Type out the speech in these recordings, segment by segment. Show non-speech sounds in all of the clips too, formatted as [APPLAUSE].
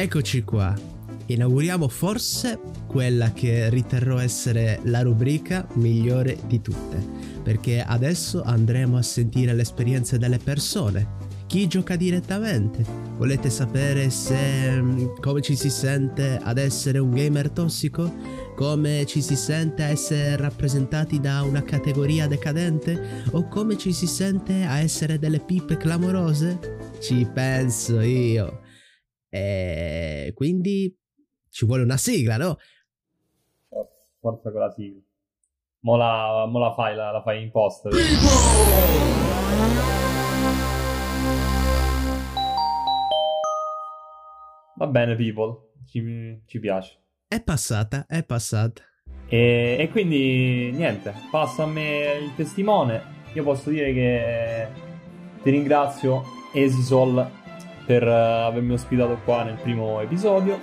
Eccoci qua. Inauguriamo forse quella che riterrò essere la rubrica migliore di tutte, perché adesso andremo a sentire le esperienze delle persone. Chi gioca direttamente? Volete sapere se mm, come ci si sente ad essere un gamer tossico? Come ci si sente a essere rappresentati da una categoria decadente? O come ci si sente a essere delle pippe clamorose? Ci penso io. E quindi ci vuole una sigla, no? Forza, forza con la sigla. Mo la, mo la fai, la, la fai in post. Va bene, people. Ci, ci piace. È passata, è passata. E, e, quindi niente, passa a me il testimone. Io posso dire che ti ringrazio, Esisol, per eh, avermi ospitato qua nel primo episodio.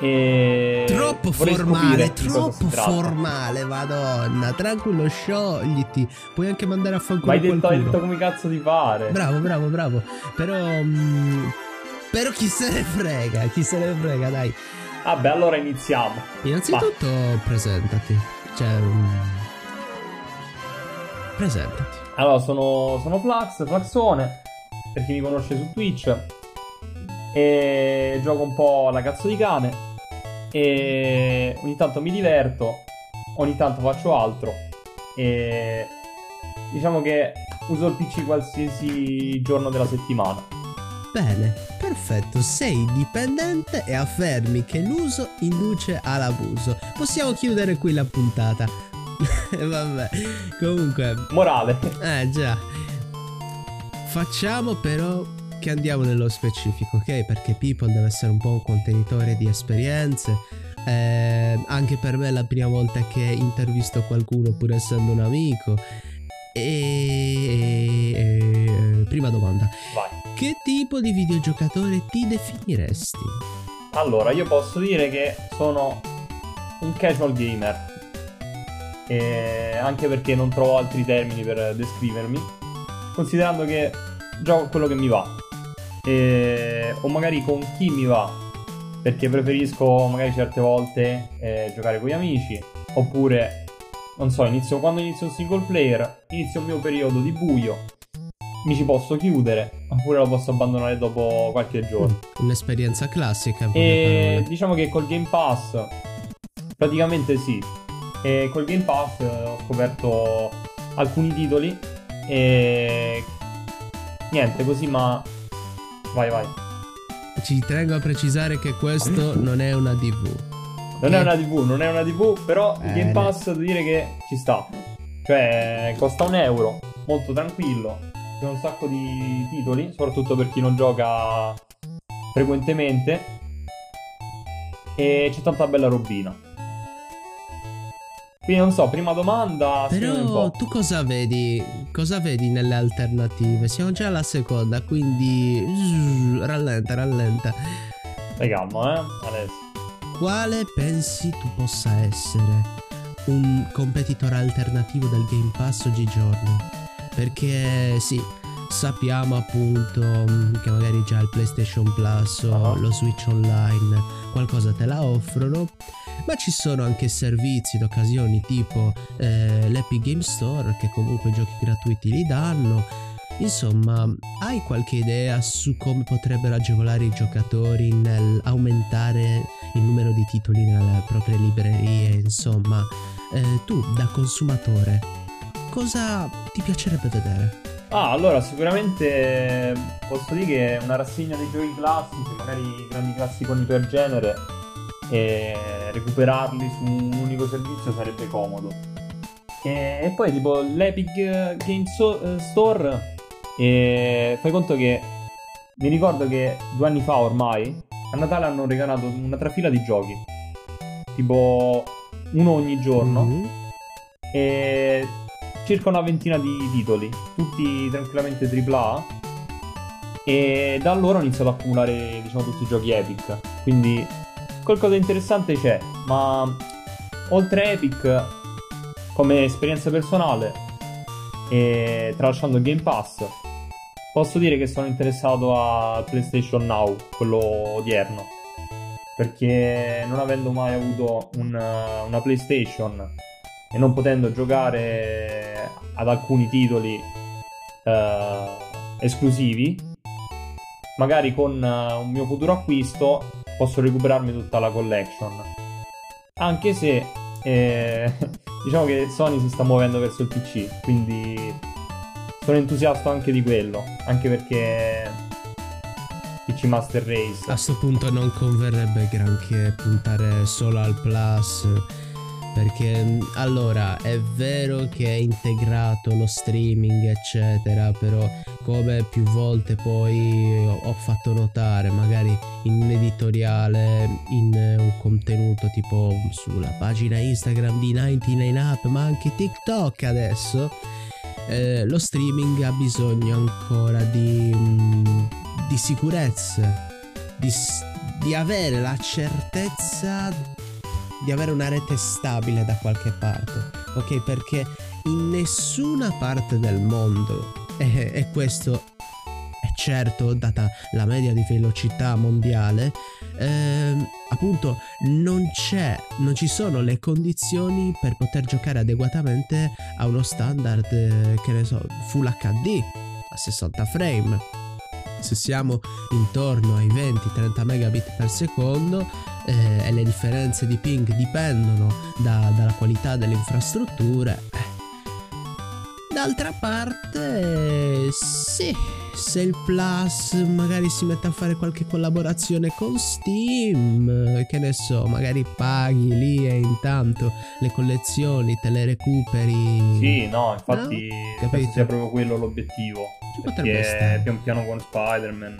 E troppo formale, troppo formale, madonna. Tranquillo, sciogliti. Puoi anche mandare a fanculo. Hai detto, hai detto come cazzo ti pare. Bravo, bravo, bravo. Però. Mh, però chi se ne frega, chi se ne frega, dai. Vabbè, allora iniziamo. Innanzitutto, Va. presentati. Cioè. Um... Presentati. Allora, sono, sono Flax, Flaxone per chi mi conosce su Twitch. E gioco un po' alla cazzo di cane. E ogni tanto mi diverto, ogni tanto faccio altro. E diciamo che uso il PC qualsiasi giorno della settimana. Bene, perfetto, sei dipendente e affermi che l'uso induce all'abuso. Possiamo chiudere qui la puntata. [LAUGHS] Vabbè, comunque... Morale. Eh già. Facciamo però che andiamo nello specifico, ok? Perché People deve essere un po' un contenitore di esperienze. Eh, anche per me è la prima volta che intervisto qualcuno, pur essendo un amico. E, e, prima domanda: Vai. Che tipo di videogiocatore ti definiresti? Allora, io posso dire che sono un casual gamer. E anche perché non trovo altri termini per descrivermi considerando che gioco quello che mi va. E, o magari con chi mi va, perché preferisco magari certe volte eh, giocare con gli amici, oppure, non so, inizio, quando inizio un single player, inizio il mio periodo di buio, mi ci posso chiudere, oppure lo posso abbandonare dopo qualche giorno. Mm, un'esperienza classica. E diciamo che col Game Pass, praticamente sì. E col Game Pass ho scoperto alcuni titoli e niente, così ma vai vai. Ci tengo a precisare che questo non è una TV. Non è una TV, non è una TV, però il Game Pass devo dire che ci sta. Cioè, costa un euro, molto tranquillo. C'è un sacco di titoli, soprattutto per chi non gioca frequentemente. E c'è tanta bella robina. Quindi non so, prima domanda. Però tu cosa vedi? Cosa vedi nelle alternative? Siamo già alla seconda, quindi. Rallenta, rallenta. Stai calmo, eh? Adesso. Quale pensi tu possa essere un competitor alternativo del Game Pass oggigiorno? Perché sì, sappiamo appunto mm, che magari già il PlayStation Plus o uh-huh. lo Switch Online qualcosa te la offrono ma ci sono anche servizi ed occasioni tipo eh, l'Epic Game Store che comunque giochi gratuiti li danno. Insomma, hai qualche idea su come potrebbero agevolare i giocatori nel aumentare il numero di titoli nelle proprie librerie? Insomma, eh, tu da consumatore, cosa ti piacerebbe vedere? Ah, allora sicuramente posso dire che una rassegna dei giochi classici, magari grandi classiconi per genere, e recuperarli su un unico servizio sarebbe comodo. E, e poi tipo l'Epic Game so- eh, Store, e fai conto che mi ricordo che due anni fa ormai a Natale hanno regalato una trafila di giochi, tipo uno ogni giorno, mm-hmm. e circa una ventina di titoli, tutti tranquillamente AAA. E da allora ho iniziato ad accumulare, diciamo, tutti i giochi Epic. Quindi qualcosa di interessante c'è, ma oltre Epic, come esperienza personale, e tralasciando il Game Pass, posso dire che sono interessato a PlayStation Now, quello odierno, perché non avendo mai avuto un, una PlayStation e non potendo giocare ad alcuni titoli eh, esclusivi, magari con uh, un mio futuro acquisto posso recuperarmi tutta la collection. Anche se eh, [LAUGHS] diciamo che Sony si sta muovendo verso il PC, quindi sono entusiasta anche di quello, anche perché PC Master Race. A questo punto non converrebbe granché puntare solo al Plus perché allora è vero che è integrato lo streaming eccetera però come più volte poi ho fatto notare magari in un editoriale in un contenuto tipo sulla pagina Instagram di 99 Up ma anche TikTok adesso eh, lo streaming ha bisogno ancora di, mm, di sicurezza di, di avere la certezza di avere una rete stabile da qualche parte, ok? Perché in nessuna parte del mondo, e, e questo è certo, data la media di velocità mondiale, ehm, appunto non non ci sono le condizioni per poter giocare adeguatamente a uno standard, eh, che ne so, Full HD a 60 frame. Se siamo intorno ai 20-30 megabit per secondo, eh, e le differenze di ping dipendono da, dalla qualità delle infrastrutture. D'altra parte, sì, se il Plus magari si mette a fare qualche collaborazione con Steam, che ne so, magari paghi lì e intanto le collezioni te le recuperi. Sì, no, infatti no? penso sia proprio quello l'obiettivo. Ci potrebbe stare. pian piano con Spider-Man,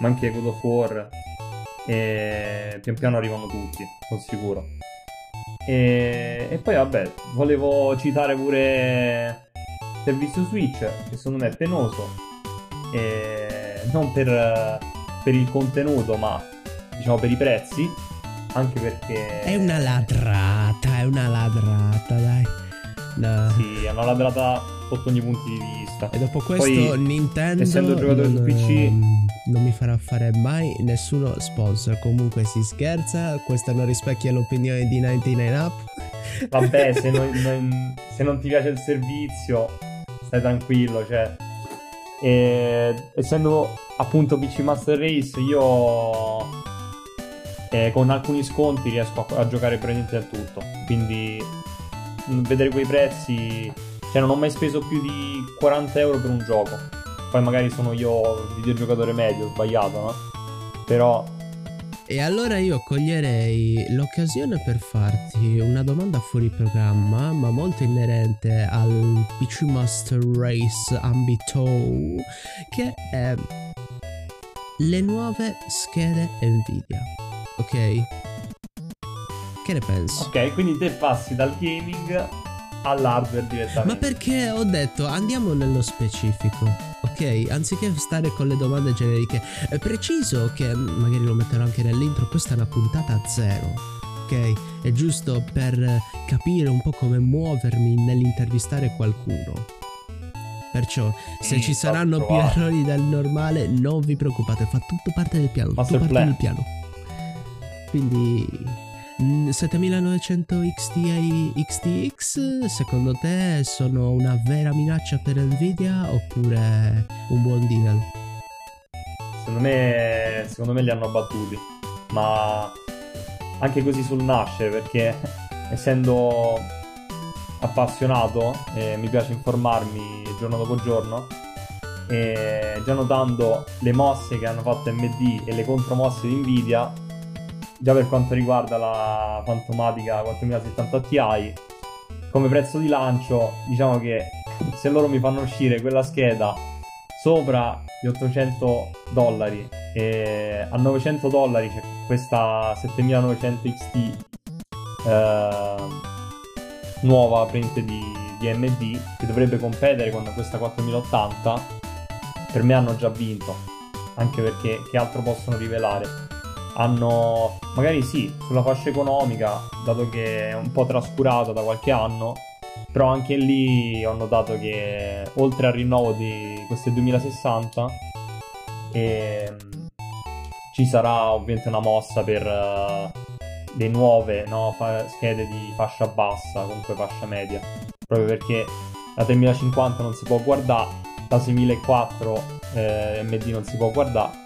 ma anche God of War e pian piano arrivano tutti, sono sicuro. E, e poi vabbè, volevo citare pure servizio Switch, che secondo me è penoso, e non per, per il contenuto, ma diciamo per i prezzi, anche perché... È una ladrata, è una ladrata, dai. No. Sì, è una ladrata sotto ogni punto di vista. E dopo questo Poi, Nintendo... Essendo giocatore su PC non mi farà fare mai nessuno sponsor. Comunque si scherza, questa non rispecchia l'opinione di 99 Up. Vabbè, se [LAUGHS] non, non, se non ti piace il servizio, stai tranquillo, cioè. E, essendo appunto PC Master Race, io eh, con alcuni sconti riesco a, a giocare praticamente del tutto. Quindi vedere quei prezzi, cioè non ho mai speso più di 40 euro per un gioco poi magari sono io il videogiocatore medio, sbagliato, no? Però... E allora io coglierei l'occasione per farti una domanda fuori programma, ma molto inerente al PC Master Race Ambito, che è le nuove schede Nvidia. Ok? Che ne pensi? Ok, quindi te passi dal gaming all'hardware direttamente. Ma perché ho detto andiamo nello specifico ok? Anziché stare con le domande generiche. È preciso che mm, magari lo metterò anche nell'intro, questa è una puntata zero. Ok? È giusto per capire un po' come muovermi nell'intervistare qualcuno. Perciò, se ci saranno più errori del normale, non vi preoccupate, fa tutto parte del piano. Tutto parte del piano. Quindi 7900 XTI XTX secondo te sono una vera minaccia per Nvidia oppure un buon deal? Secondo me, secondo me li hanno battuti, ma anche così sul nascere perché [LAUGHS] essendo appassionato e mi piace informarmi giorno dopo giorno e già notando le mosse che hanno fatto MD e le contromosse di Nvidia già per quanto riguarda la fantomatica 4070 Ti come prezzo di lancio diciamo che se loro mi fanno uscire quella scheda sopra gli 800 dollari e a 900 dollari c'è questa 7900 XT eh, nuova print di, di AMD che dovrebbe competere con questa 4080 per me hanno già vinto anche perché che altro possono rivelare hanno magari sì sulla fascia economica dato che è un po' trascurata da qualche anno Però anche lì ho notato che oltre al rinnovo di queste 2060 ehm, ci sarà ovviamente una mossa per uh, le nuove no, fa- schede di fascia bassa, comunque fascia media, proprio perché la 3050 non si può guardare, la 6004 eh, MD non si può guardare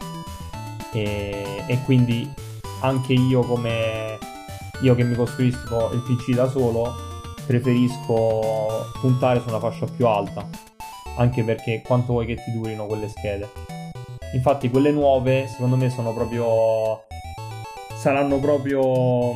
e, e quindi anche io come io che mi costruisco il PC da solo preferisco puntare su una fascia più alta, anche perché quanto vuoi che ti durino quelle schede. Infatti quelle nuove secondo me sono proprio saranno proprio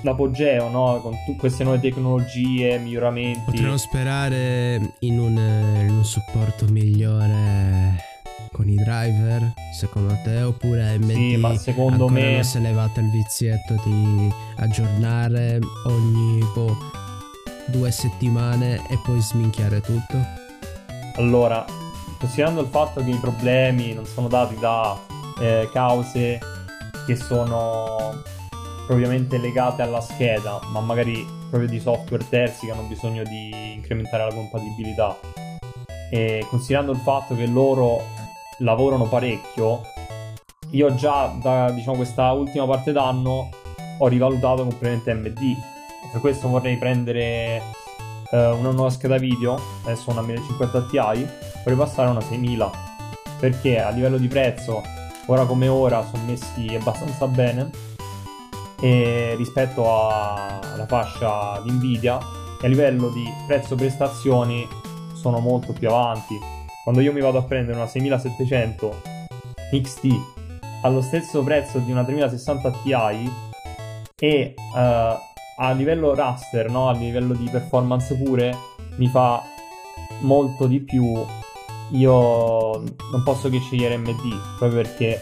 l'apogeo, no? Con t- queste nuove tecnologie, miglioramenti. Potremmo sperare in un, in un supporto migliore con i driver, secondo te? Oppure AMD sì, ma secondo me... non si è levato il vizietto di aggiornare ogni boh, due settimane e poi sminchiare tutto? Allora, considerando il fatto che i problemi non sono dati da eh, cause che sono propriamente legate alla scheda, ma magari proprio di software terzi che hanno bisogno di incrementare la compatibilità. E considerando il fatto che loro lavorano parecchio, io già da diciamo, questa ultima parte d'anno ho rivalutato completamente MD. Per questo vorrei prendere eh, una nuova scheda video, adesso una 1050 Ti, vorrei passare a una 6000. Perché a livello di prezzo, ora come ora, sono messi abbastanza bene. E rispetto alla fascia di Nvidia e a livello di prezzo prestazioni sono molto più avanti quando io mi vado a prendere una 6700 XT allo stesso prezzo di una 3060 Ti e uh, a livello raster, no? a livello di performance pure, mi fa molto di più. Io non posso che scegliere MD proprio perché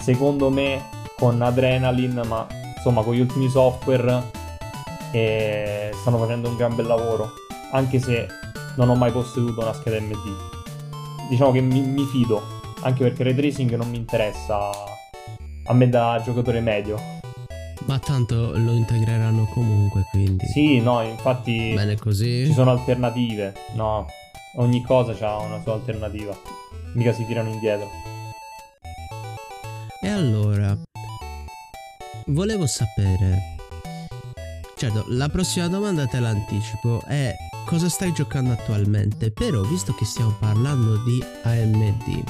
secondo me con Adrenaline, ma insomma con gli ultimi software, eh, stanno facendo un gran bel lavoro. Anche se non ho mai posseduto una scheda MD diciamo che mi, mi fido, anche perché ray tracing non mi interessa a me da giocatore medio. Ma tanto lo integreranno comunque, quindi. Sì, no, infatti. Bene così. Ci sono alternative, no. Ogni cosa ha una sua alternativa. Mica si tirano indietro. E allora. Volevo sapere. Certo, la prossima domanda te l'anticipo. È cosa stai giocando attualmente, però visto che stiamo parlando di AMD,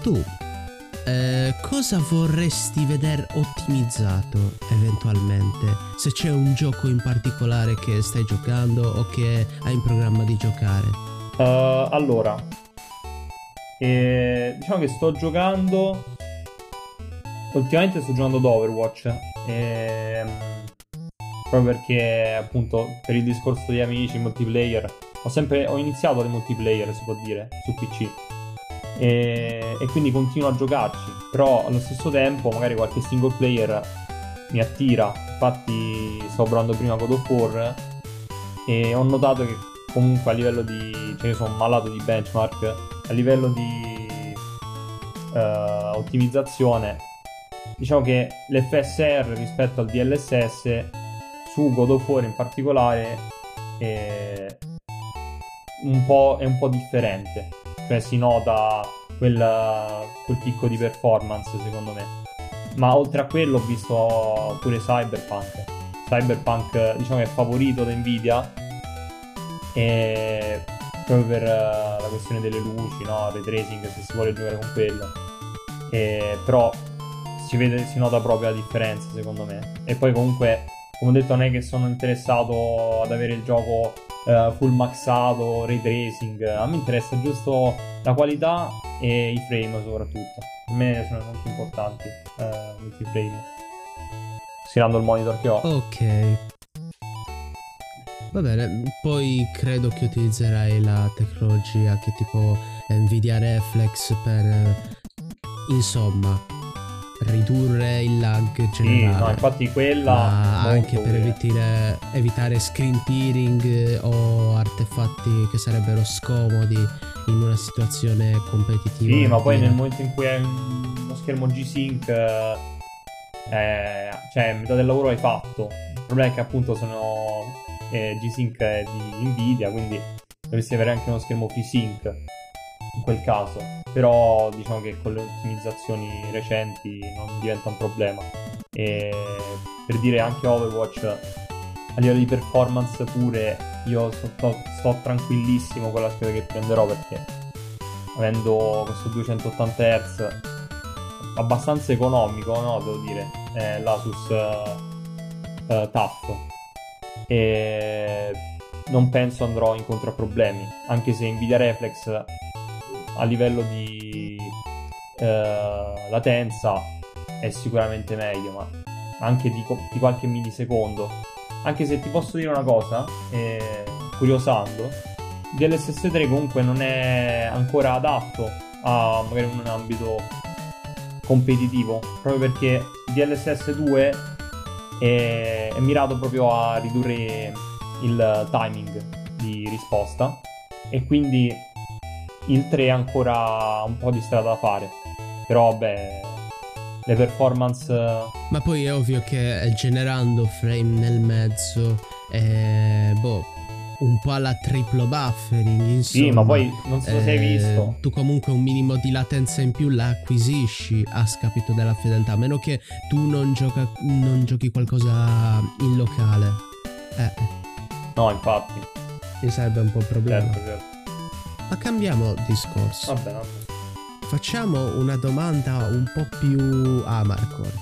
tu eh, cosa vorresti vedere ottimizzato eventualmente? Se c'è un gioco in particolare che stai giocando o che hai in programma di giocare? Uh, allora, eh, diciamo che sto giocando. Ultimamente sto giocando ad Overwatch. E ehm, proprio perché appunto per il discorso di amici, multiplayer, ho sempre ho iniziato dei multiplayer, si può dire, su PC. E, e, quindi continuo a giocarci, però allo stesso tempo magari qualche single player mi attira. Infatti sto provando prima God of War e ho notato che comunque a livello di... cioè io sono malato di benchmark, a livello di uh, ottimizzazione diciamo che l'FSR rispetto al DLSS su God of War in particolare è un po', è un po differente, cioè si nota quel, quel picco di performance secondo me. Ma oltre a quello ho visto pure Cyberpunk. Cyberpunk diciamo che è favorito da Nvidia e proprio per uh, la questione delle luci, no? Ray tracing se si vuole giocare con quello. E, però si vede, si nota proprio la differenza secondo me. E poi comunque come ho detto non è che sono interessato ad avere il gioco uh, full maxato, ray tracing, a me interessa giusto la qualità e i frame soprattutto. Per me sono molto importanti uh, i frame. Stirando il monitor che ho. Ok. Va bene, poi credo che utilizzerai la tecnologia che tipo Nvidia Reflex per insomma ridurre il lag generale. Sì, no, infatti quella... anche per evitare, evitare screen tearing o artefatti che sarebbero scomodi in una situazione competitiva. Sì, ma poi nel momento in cui hai uno schermo G-Sync, eh, cioè metà del lavoro hai fatto. Il problema è che appunto sono e G-Sync di Nvidia, quindi dovresti avere anche uno schermo FreeSync in quel caso. Però diciamo che con le ottimizzazioni recenti non diventa un problema. E per dire anche Overwatch a livello di performance pure io sto, sto tranquillissimo con la scheda che prenderò perché avendo questo 280 Hz abbastanza economico, no, devo dire, eh, l'Asus uh, uh, TUF e non penso andrò incontro a problemi, anche se Nvidia Reflex a livello di uh, latenza è sicuramente meglio, ma anche di, di, qualche millisecondo. Anche se ti posso dire una cosa, eh, curiosando, DLSS 3 comunque non è ancora adatto a magari un ambito competitivo, proprio perché DLSS 2 è, è mirato proprio a ridurre il timing di risposta e quindi il 3 ha ancora un po' di strada da fare. Però vabbè, le performance... Ma poi è ovvio che generando frame nel mezzo, eh, boh, un po' alla triplo buffering. Insomma, sì, ma poi non so se hai eh, visto. Tu comunque un minimo di latenza in più la acquisisci a scapito della fedeltà, a meno che tu non, gioca, non giochi qualcosa in locale. Eh. No, infatti. Ci sarebbe un po' il problema. Certo, certo. Ma cambiamo discorso. Vabbè, vabbè. Facciamo una domanda un po' più Amarcord,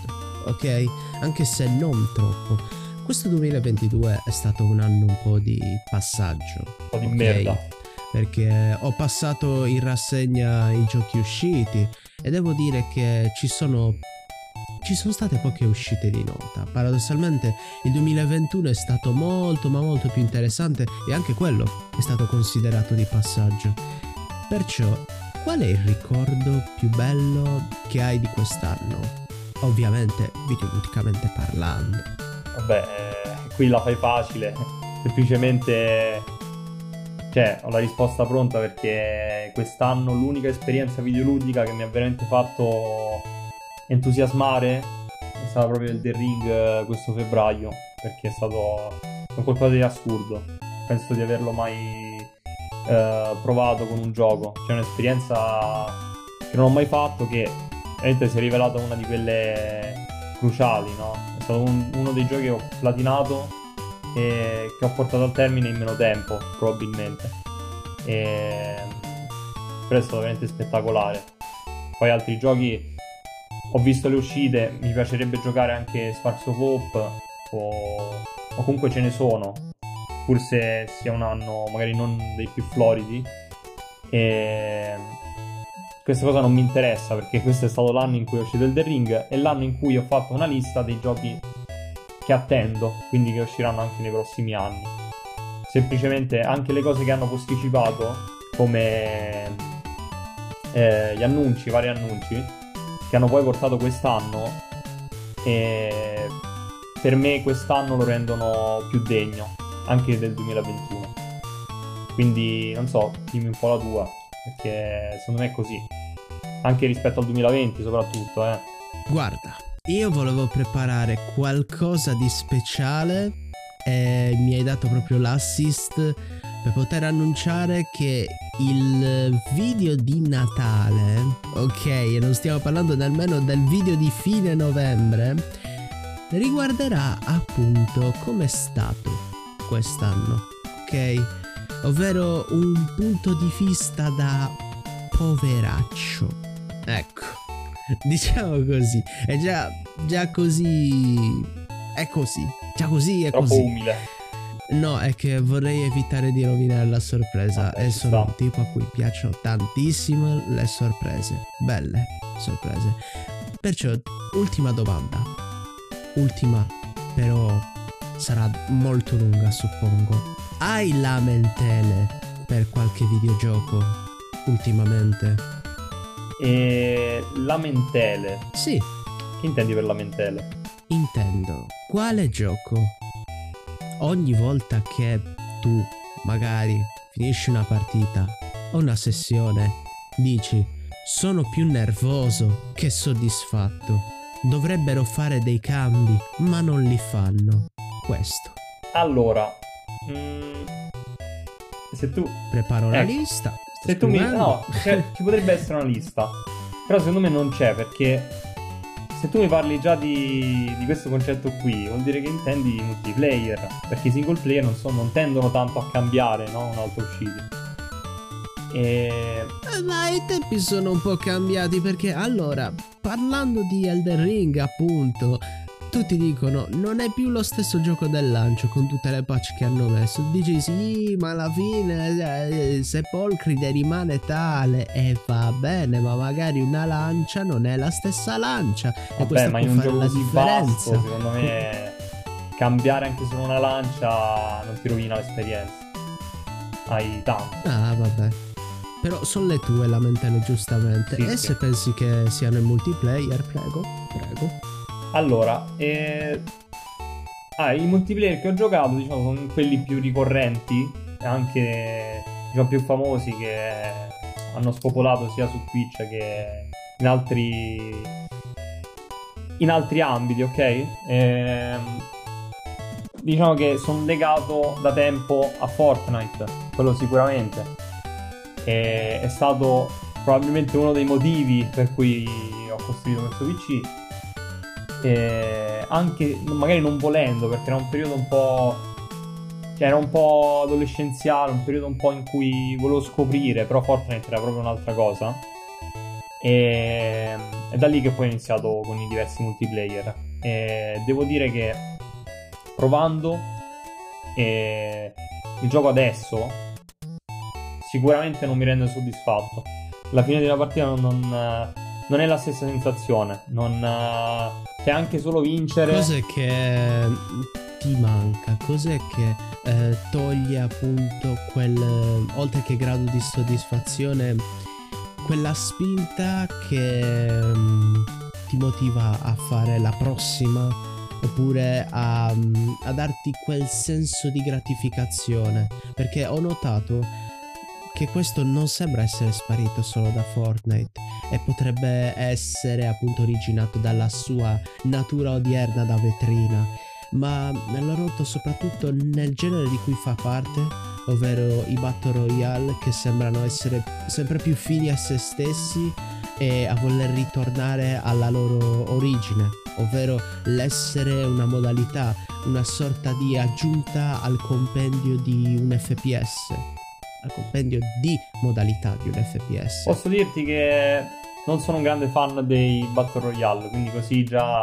ok? Anche se non troppo. Questo 2022 è stato un anno un po' di passaggio. Un po' di okay? merda. Perché ho passato in rassegna i giochi usciti e devo dire che ci sono ci sono state poche uscite di nota. Paradossalmente il 2021 è stato molto ma molto più interessante e anche quello è stato considerato di passaggio. Perciò, qual è il ricordo più bello che hai di quest'anno? Ovviamente videoludicamente parlando. Vabbè, qui la fai facile. Semplicemente, cioè, ho la risposta pronta perché quest'anno l'unica esperienza videoludica che mi ha veramente fatto entusiasmare è stata proprio il The Ring eh, questo febbraio. Perché è stato qualcosa di assurdo. Penso di averlo mai eh, provato con un gioco. C'è un'esperienza che non ho mai fatto che veramente si è rivelata una di quelle cruciali, no? È stato un, uno dei giochi che ho platinato e che ho portato al termine in meno tempo, probabilmente. E... Però è stato veramente spettacolare. Poi altri giochi ho visto le uscite, mi piacerebbe giocare anche Sparso Pop o... o comunque ce ne sono, pur se sia un anno magari non dei più floridi. E questa cosa non mi interessa perché questo è stato l'anno in cui è uscito il The Ring e l'anno in cui ho fatto una lista dei giochi che attendo, quindi che usciranno anche nei prossimi anni. Semplicemente anche le cose che hanno posticipato, come eh, gli annunci, vari annunci, che hanno poi portato quest'anno, e per me quest'anno lo rendono più degno, anche del 2021. Quindi non so, dimmi un po' la tua perché secondo me è così. Anche rispetto al 2020 soprattutto, eh. Guarda, io volevo preparare qualcosa di speciale e mi hai dato proprio l'assist per poter annunciare che il video di Natale, ok, non stiamo parlando nemmeno del video di fine novembre, riguarderà appunto come è stato quest'anno, ok? ovvero un punto di vista da poveraccio. Ecco, [LAUGHS] diciamo così, è già, già così, è così, già così è Troppo così. umile. No, è che vorrei evitare di rovinare la sorpresa ah, e sono un tipo a cui piacciono tantissimo le sorprese, belle sorprese. Perciò, ultima domanda, ultima, però sarà molto lunga suppongo. Hai lamentele per qualche videogioco ultimamente? E lamentele? Sì. Che intendi per lamentele? Intendo. Quale gioco? Ogni volta che tu magari finisci una partita o una sessione, dici sono più nervoso che soddisfatto. Dovrebbero fare dei cambi, ma non li fanno. Questo. Allora, mm, se tu... Preparo una Ecco. lista. Se tu mi... No, cioè, ci potrebbe essere una lista. Però secondo me non c'è perché se tu mi parli già di, di questo concetto qui, vuol dire che intendi multiplayer. Perché i single player non, so- non tendono tanto a cambiare, no? Una volta usciti. E... Eh, Ma i tempi sono un po' cambiati perché allora, parlando di Elden Ring, appunto, tutti dicono non è più lo stesso gioco del lancio con tutte le patch che hanno messo. Dici sì, ma alla fine eh, Sepolcride rimane tale e va bene, ma magari una lancia non è la stessa lancia. e Vabbè, ma in un gioco così differenza. vasto, secondo me cambiare anche solo una lancia non ti rovina l'esperienza. Hai tanto. Ah, vabbè. Però sono le tue lamentele giustamente. Sì, e sì. se pensi che siano in multiplayer, prego, prego. Allora, eh... ah, i multiplayer che ho giocato, diciamo, sono quelli più ricorrenti anche diciamo, più famosi che hanno spopolato sia su Twitch che in altri in altri ambiti, ok? Ehm, diciamo che sono legato da tempo a Fortnite, quello sicuramente. E è stato probabilmente uno dei motivi per cui ho costruito questo PC. E anche magari non volendo, perché era un periodo un po'. Cioè, era un po' adolescenziale, un periodo un po' in cui volevo scoprire, però Fortnite era proprio un'altra cosa. E è da lì che poi ho iniziato con i diversi multiplayer. E devo dire che provando eh, il gioco adesso, sicuramente non mi rende soddisfatto. Alla fine di una partita non, non, eh, non è la stessa sensazione. Non, eh, cioè, anche solo vincere. Cos'è che ti manca? Cos'è che eh, toglie appunto quel, oltre che grado di soddisfazione, quella spinta che mm, ti motiva a fare la prossima oppure a, mm, a darti quel senso di gratificazione? Perché ho notato che questo non sembra essere sparito solo da Fortnite e potrebbe essere appunto originato dalla sua natura odierna da vetrina, ma l'ho noto soprattutto nel genere di cui fa parte, ovvero i Battle Royale che sembrano essere sempre più fini a se stessi e a voler ritornare alla loro origine, ovvero l'essere una modalità, una sorta di aggiunta al compendio di un FPS, al compendio di modalità di un FPS. Posso dirti che non sono un grande fan dei Battle Royale, quindi così già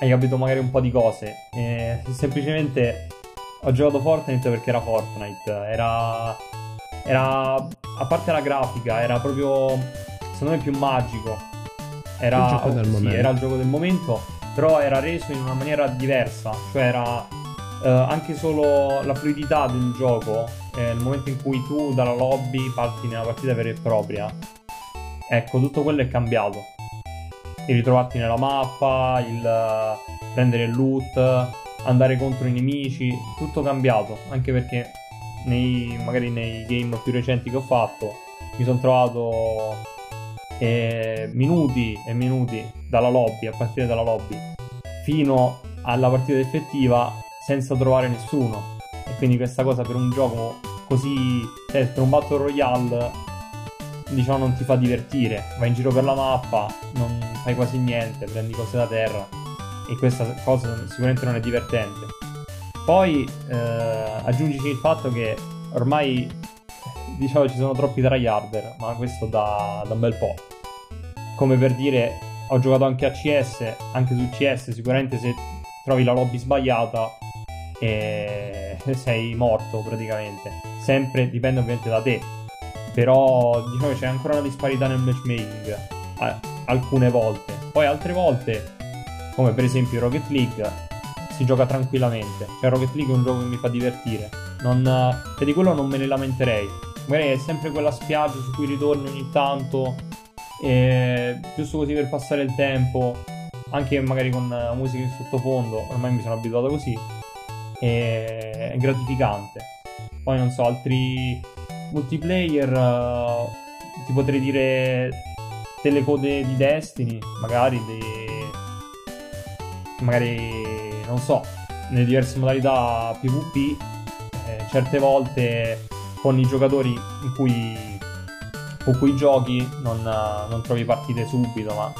hai capito magari un po' di cose. Eh, semplicemente ho giocato Fortnite perché era Fortnite. Era. Era. A parte la grafica, era proprio. Secondo me più magico. Era Il gioco del sì, momento. era il gioco del momento, però era reso in una maniera diversa. Cioè era. eh, anche solo la fluidità del gioco, eh, nel momento in cui tu dalla lobby parti nella partita vera e propria, ecco, tutto quello è cambiato. Il ritrovarti nella mappa, il eh, prendere il loot, andare contro i nemici, tutto cambiato, anche perché nei, magari nei game più recenti che ho fatto mi sono trovato eh, minuti e minuti dalla lobby, a partire dalla lobby, fino alla partita effettiva senza trovare nessuno. E quindi questa cosa per un gioco così, cioè per un Battle Royale, diciamo non ti fa divertire. Vai in giro per la mappa, non fai quasi niente, prendi cose da terra. E questa cosa sicuramente non è divertente. Poi eh, aggiungici il fatto che ormai [LAUGHS] diciamo ci sono troppi tryharder, ma questo da, da un bel po'. Come per dire, ho giocato anche a CS, anche su CS sicuramente se trovi la lobby sbagliata e sei morto praticamente. Sempre dipende ovviamente da te. Però diciamo che c'è ancora una disparità nel matchmaking a- alcune volte. Poi altre volte, come per esempio Rocket League, si gioca tranquillamente. Cioè Rocket League è un gioco che mi fa divertire. Non, cioè di quello non me ne lamenterei. Magari è sempre quella spiaggia su cui ritorni ogni tanto. E giusto così per passare il tempo. Anche magari con musica in sottofondo. Ormai mi sono abituato così. È gratificante. Poi non so, altri multiplayer. eh, ti potrei dire delle code di Destiny. Magari dei magari non so, nelle diverse modalità PvP, eh, certe volte con i giocatori in cui, con cui giochi non, non trovi partite subito, ma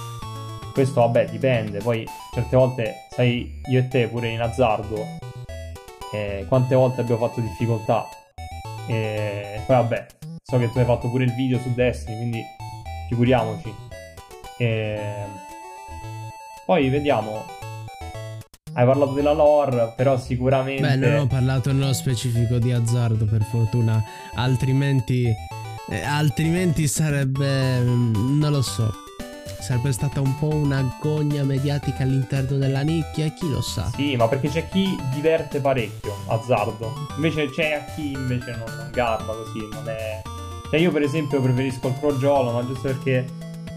questo vabbè dipende, poi certe volte sai io e te pure in azzardo eh, quante volte abbiamo fatto difficoltà. E poi vabbè so che tu hai fatto pure il video su Destiny quindi figuriamoci. E... poi vediamo. Hai parlato della lore però sicuramente beh non ho parlato nello specifico di azzardo per fortuna. Altrimenti eh, altrimenti sarebbe mm, non lo so sarebbe stata un po' un'agonia mediatica all'interno della nicchia, chi lo sa. Sì, ma perché c'è chi diverte parecchio, azzardo. Invece c'è a chi invece non, non garba così, non è... Cioè io per esempio preferisco il crogiolo, ma giusto perché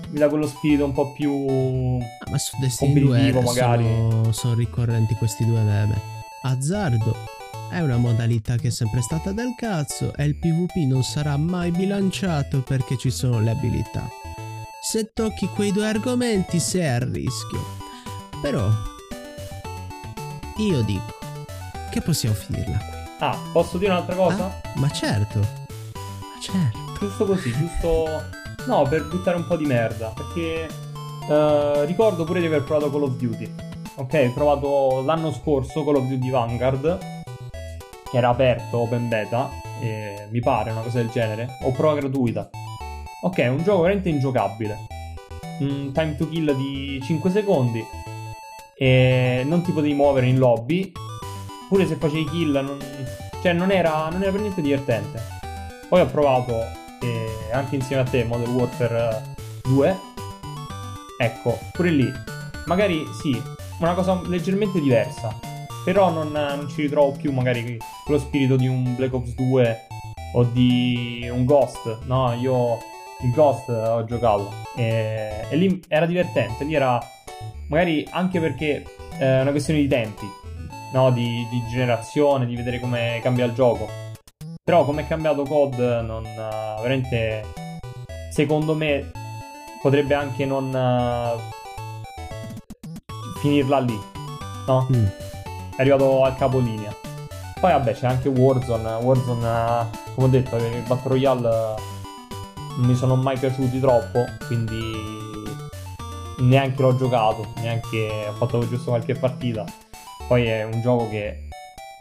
mi dà quello spirito un po' più... Ah, ma su Destiny 2 magari. Sono, sono ricorrenti questi due meme. Azzardo è una modalità che è sempre stata del cazzo e il PvP non sarà mai bilanciato perché ci sono le abilità se tocchi quei due argomenti sei a rischio. Però io dico che possiamo finirla qui. Ah, posso dire un'altra cosa? Ah, ma certo. Ma certo. Giusto così, giusto No, per buttare un po' di merda, perché uh, ricordo pure di aver provato Call of Duty. Ok, ho provato l'anno scorso Call of Duty Vanguard che era aperto, open beta, e mi pare una cosa del genere, o prova gratuita. Ok, è un gioco veramente ingiocabile. Un time to kill di 5 secondi. E non ti potevi muovere in lobby. Pure se facevi kill, non... cioè non era, non era per niente divertente. Poi ho provato eh, anche insieme a te Modern Warfare 2. Ecco, pure lì. Magari sì, una cosa leggermente diversa. Però non, non ci ritrovo più magari quello spirito di un Black Ops 2 o di un Ghost. No, io il Ghost ho giocato e, e, lì era divertente, lì era magari anche perché è una questione di tempi, no? di, di, generazione, di vedere come cambia il gioco. Però come è cambiato COD non uh, veramente secondo me potrebbe anche non uh, finirla lì, no? Mm. È arrivato al capolinea. Poi vabbè c'è anche Warzone, Warzone uh, come ho detto il Battle Royale non mi sono mai piaciuti troppo, quindi neanche l'ho giocato, neanche ho fatto giusto qualche partita. Poi è un gioco che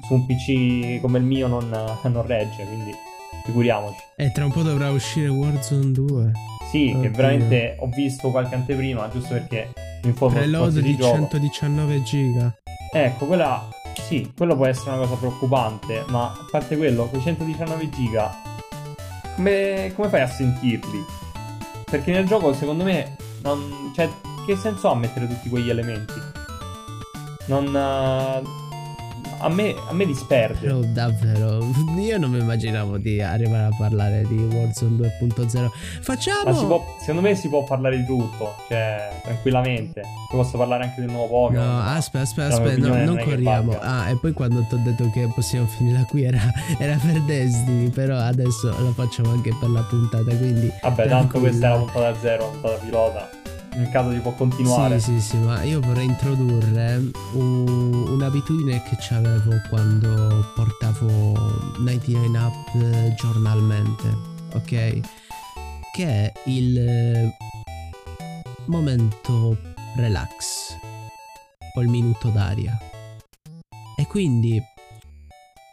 su un PC come il mio non, non regge, quindi figuriamoci. E tra un po' dovrà uscire Warzone 2. Sì, Oddio. che veramente ho visto qualche anteprima, giusto perché mi informo Preload di, di 119 giga. Ecco, quella sì, quello può essere una cosa preoccupante, ma a parte quello, quei 119 giga come, come fai a sentirli? Perché nel gioco, secondo me, non, cioè, che senso ha mettere tutti quegli elementi? Non. A me, a me disperde. Però davvero, io non mi immaginavo di arrivare a parlare di Warzone 2.0. Facciamo... Può, secondo me si può parlare di tutto, cioè tranquillamente. Poi posso parlare anche del nuovo Pokémon. No, aspetta, aspetta, aspetta, no, non corriamo. Ah, e poi quando ti ho detto che possiamo finire qui era, era, per Destiny, però adesso lo facciamo anche per la puntata, quindi... Vabbè, tanto questa è la puntata zero, la puntata pilota nel caso si può continuare. Sì, sì, sì, ma io vorrei introdurre un, un'abitudine che avevo quando portavo 99 Up giornalmente, ok? Che è il momento relax o il minuto d'aria. E quindi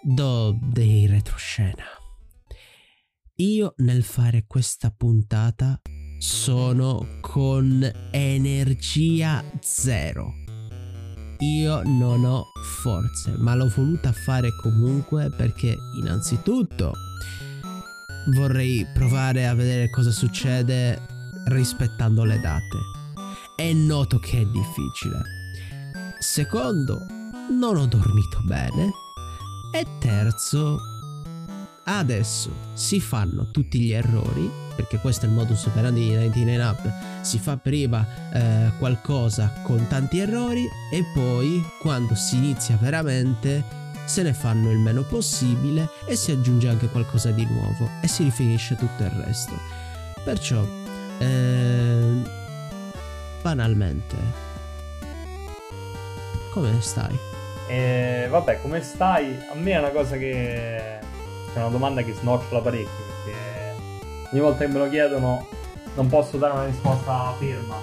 do dei retroscena. Io nel fare questa puntata sono con energia zero. Io non ho forze, ma l'ho voluta fare comunque perché innanzitutto vorrei provare a vedere cosa succede rispettando le date. È noto che è difficile. Secondo, non ho dormito bene. E terzo, adesso si fanno tutti gli errori perché questo è il modus operandi di 99 Up, si fa prima eh, qualcosa con tanti errori e poi quando si inizia veramente se ne fanno il meno possibile e si aggiunge anche qualcosa di nuovo e si rifinisce tutto il resto. Perciò, eh, banalmente, come stai? Eh, vabbè, come stai? A me è una cosa che è una domanda che snocciola parecchio ogni volta che me lo chiedono non posso dare una risposta ferma.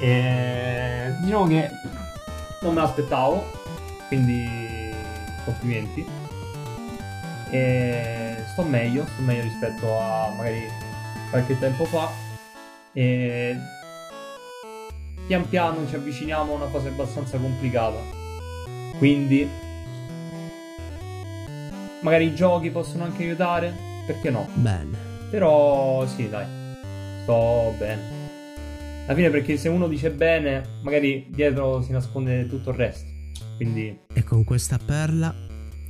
E diciamo che non me l'aspettavo, quindi complimenti. E sto meglio, sto meglio rispetto a magari qualche tempo fa. E pian piano ci avviciniamo a una fase abbastanza complicata. Quindi magari i giochi possono anche aiutare, perché no? Bene. Però sì, dai, sto bene. Alla fine perché se uno dice bene, magari dietro si nasconde tutto il resto. Quindi... E con questa perla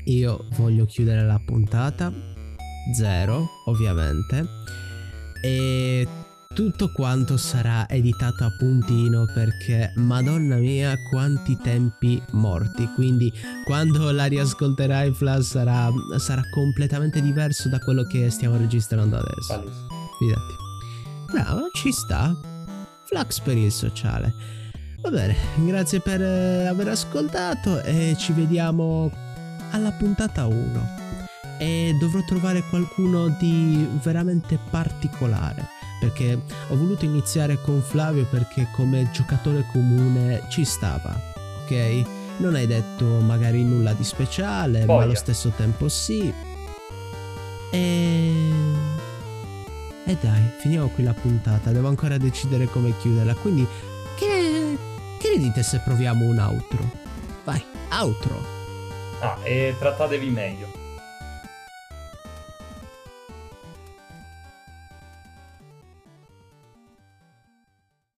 io voglio chiudere la puntata. Zero, ovviamente. E tutto quanto sarà editato a puntino perché madonna mia quanti tempi morti. Quindi quando la riascolterai Flash sarà, sarà completamente diverso da quello che stiamo registrando adesso. Fidati. Bravo ci sta. Flux per il sociale. Va bene grazie per eh, aver ascoltato e ci vediamo alla puntata 1 e dovrò trovare qualcuno di veramente particolare perché ho voluto iniziare con Flavio perché come giocatore comune ci stava, ok? Non hai detto magari nulla di speciale, Voglia. ma allo stesso tempo sì. E... E dai, finiamo qui la puntata, devo ancora decidere come chiuderla, quindi che, che ne dite se proviamo un outro? Vai, outro! Ah, e trattatevi meglio.